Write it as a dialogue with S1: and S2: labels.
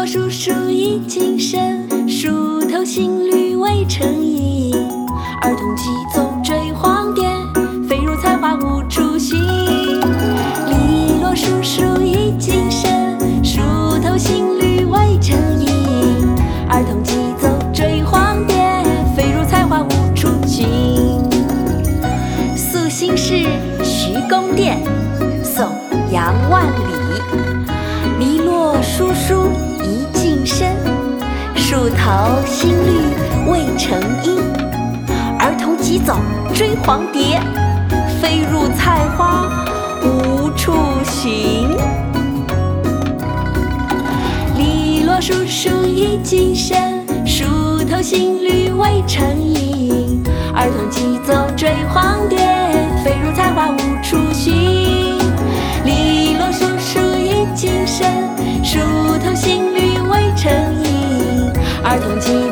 S1: 篱落疏疏一径深，树头新绿未成阴。儿童急走追黄蝶，飞入菜花无处寻。篱落疏疏一径深，梳头新绿未成阴。儿童急走追黄蝶，飞入菜花无处寻。宿新市徐公店。树头新绿未成阴。儿童急走追黄蝶，飞入菜花无处寻。篱落疏疏一径深，树头新绿未成阴。儿童急。儿童节。